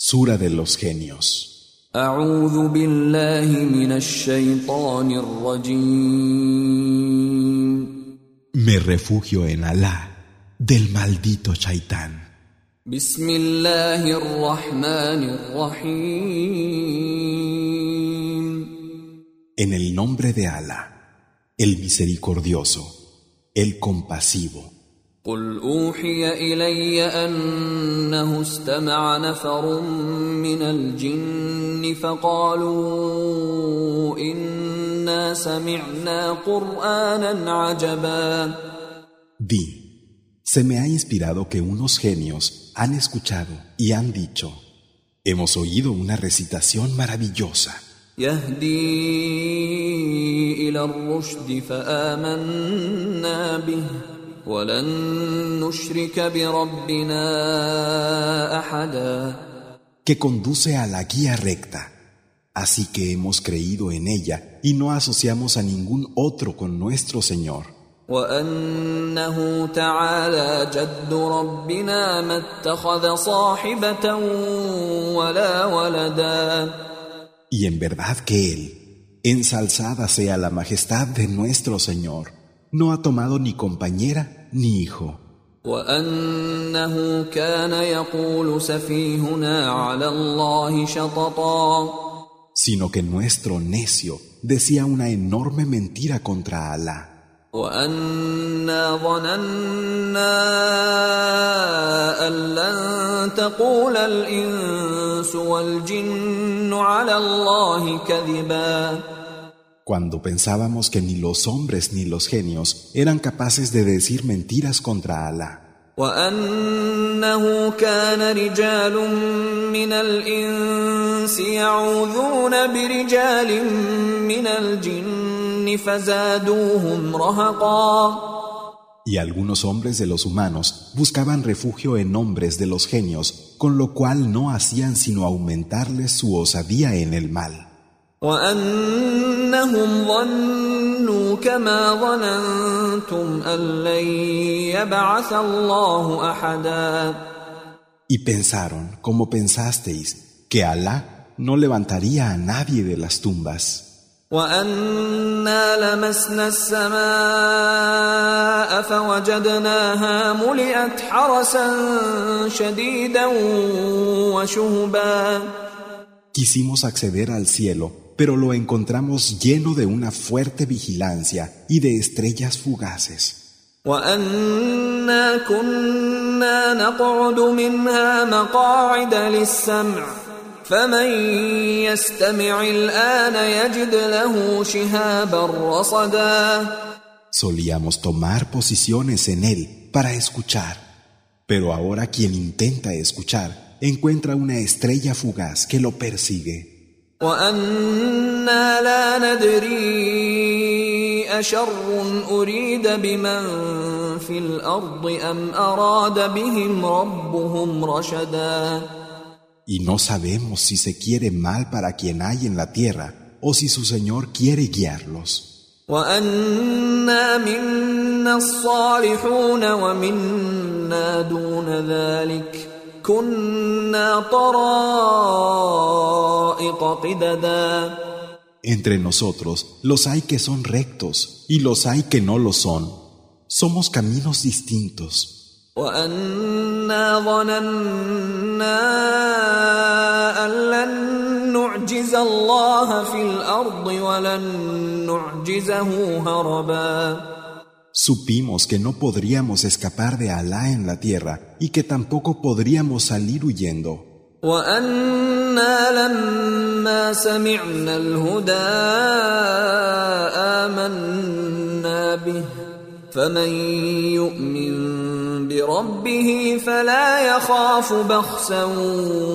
Sura de los genios. Me refugio en Alá del maldito Shaitán. En el nombre de Alá, el misericordioso, el compasivo. قل أوحي إلي أنه استمع نفر من الجن فقالوا إنا سمعنا قرآنا عجبا Di, se me ha inspirado que unos genios han escuchado y han dicho, hemos oído una recitación maravillosa يهدي إلى الرشد فآمنا به ولن نشرك بربنا أحدا que conduce a la guía recta. Así que hemos creído en ella y no asociamos a ningún otro con nuestro Señor. وأنه تعالى جد ربنا ما اتخذ صاحبة ولا ولدا Y en verdad que Él, ensalzada sea la majestad de nuestro Señor, no ha tomado ni compañera ni hijo, وأنه كان يقول سفيهنا على الله شططا sino que nuestro necio decía una enorme mentira contra Alá. وأنا ظننا أن لن تقول الإنس والجن على الله كذبا Cuando pensábamos que ni los hombres ni los genios eran capaces de decir mentiras contra Alá. وأنه كان رجال من الإنس يعوذون برجال من الجن فزادوهم رهقا Y algunos hombres de los humanos buscaban refugio en hombres de los genios, con lo cual no hacían sino aumentarles su osadía en el mal. وأنهم ظنوا كما ظننتم أن لن يبعث الله أحدا Y pensaron, como pensasteis, que Alá no levantaría a nadie de las tumbas. وأنا لمسنا السماء فوجدناها ملئت حرسا شديدا وشهبا Quisimos acceder al cielo, pero lo encontramos lleno de una fuerte vigilancia y de estrellas fugaces. Solíamos tomar posiciones en él para escuchar, pero ahora quien intenta escuchar encuentra una estrella fugaz que lo persigue. وأنا لا ندري أشر أريد بمن في الأرض أم أراد بهم ربهم رشدا Y no sabemos si se quiere mal para quien hay en la tierra o si su Señor quiere guiarlos. وأنا منا الصالحون ومنا دون ذلك كنا طرائق قددا Entre nosotros los hay que son rectos y los hay que no lo son. Somos caminos distintos. وأنا ظننا أن لن نعجز الله في الأرض ولن نعجزه هربا Supimos que no podríamos escapar de Alá en la tierra y que tampoco podríamos salir huyendo. وأنا لما سمعنا الهدى آمنا به فمن يؤمن بربه فلا يخاف بخسا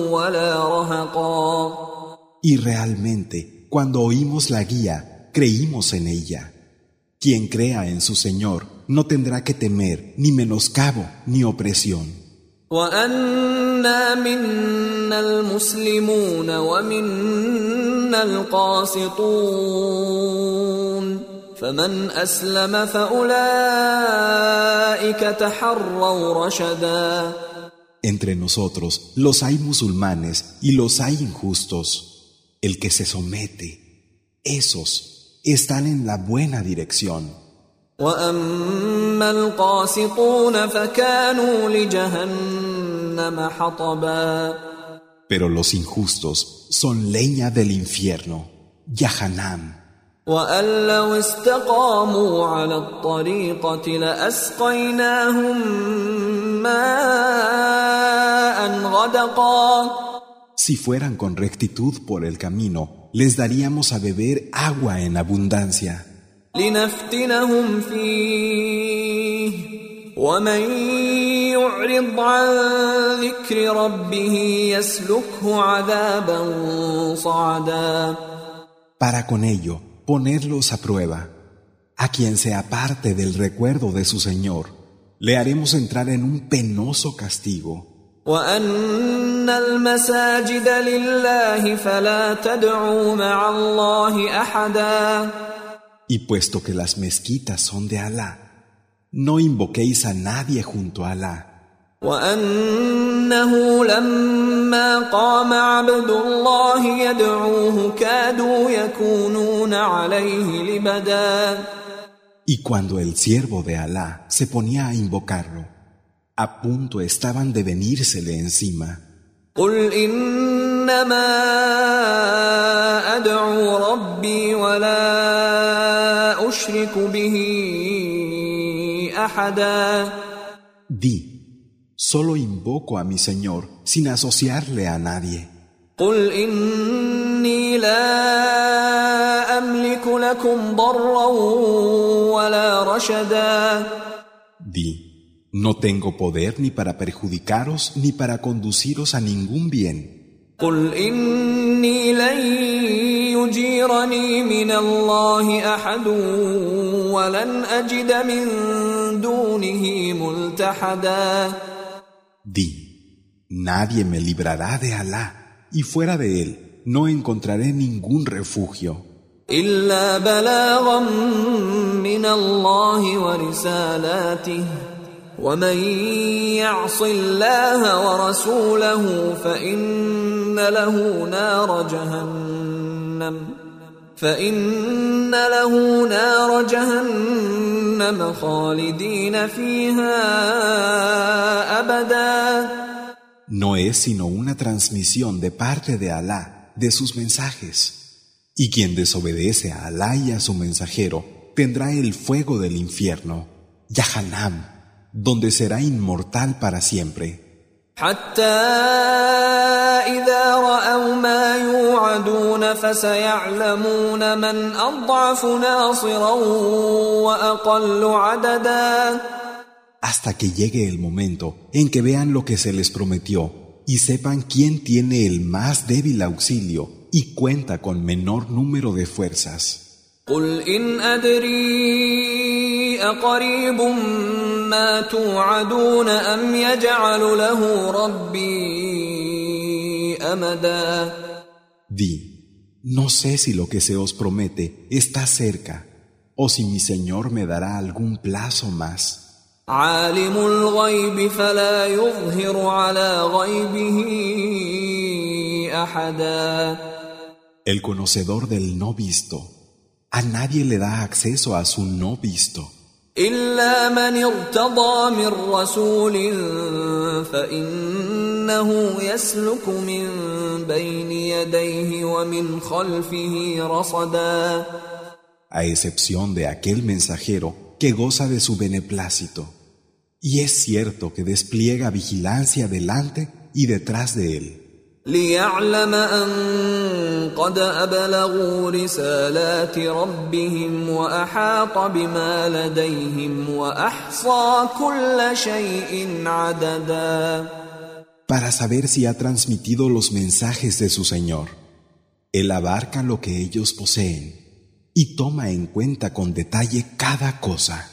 ولا رهقا Y realmente, cuando oímos la guía, creímos en ella. Quien crea en su Señor no tendrá que temer ni menoscabo ni opresión. وأنا منا المسلمون ومنا القاسطون فمن أسلم فأولئك تحروا رشدا Entre nosotros los hay musulmanes y los hay injustos. El que se somete, esos están en la buena dirección. واما القاسطون فكانوا لجهنم حطبا Pero los injustos son leña del infierno, Yahanam. وان لو استقاموا على الطريقه لاسقيناهم ماء غدقا Si fueran con rectitud por el camino, les daríamos a beber agua en abundancia. Para con ello, ponerlos a prueba. A quien se aparte del recuerdo de su Señor, le haremos entrar en un penoso castigo. وأن المساجد لله فلا تدعوا مع الله أحدا Y puesto que las mezquitas son de Alá, no invoquéis a nadie junto a Alá. وأنه لما قام عبد الله يدعوه كادوا يكونون عليه لبدا Y cuando el siervo de Alá se ponía a invocarlo, a punto estaban de venírsele encima. قل إنما أدعو ربي ولا أشرك به أحدا Di, solo invoco a mi Señor sin asociarle a nadie. قل إني لا أملك لكم ضرا ولا رشدا Di, no tengo poder ni para perjudicaros ni para conduciros a ningún bien. قل إني لن يجيرني من الله أحد ولن أجد من دونه ملتحدا Di, nadie me librará de Alá, y fuera de él no encontraré ningún refugio, إلا بلاغا من الله ورسالاته ومن يعص الله ورسوله فإن له نار جهنم فإن له نار جهنم خالدين فيها أبدا no es sino una transmisión de parte de Alá de sus mensajes. Y quien desobedece a Alá y a su mensajero tendrá el fuego del infierno, Yahanam, donde será inmortal para siempre. Hasta que llegue el momento en que vean lo que se les prometió y sepan quién tiene el más débil auxilio y cuenta con menor número de fuerzas. أقريب ما توعدون أم يجعل له ربي أمدا Di, no sé si lo que se os promete está cerca o si mi Señor me dará algún plazo más. عالم الغيب فلا يظهر على غيبه أحدا El conocedor del no visto, a nadie le da acceso a su no visto, إلا من ارتضى من رسول فإنه يسلك من بين يديه ومن خلفه رصدا a excepción de aquel mensajero que goza de su beneplácito. Y es cierto que despliega vigilancia delante y detrás de él, ليعلم أن قد أبلغوا رسالات ربهم وأحاط بما لديهم وأحصى كل شيء عددا para saber si ha transmitido los mensajes de su Señor. Él abarca lo que ellos poseen y toma en cuenta con detalle cada cosa.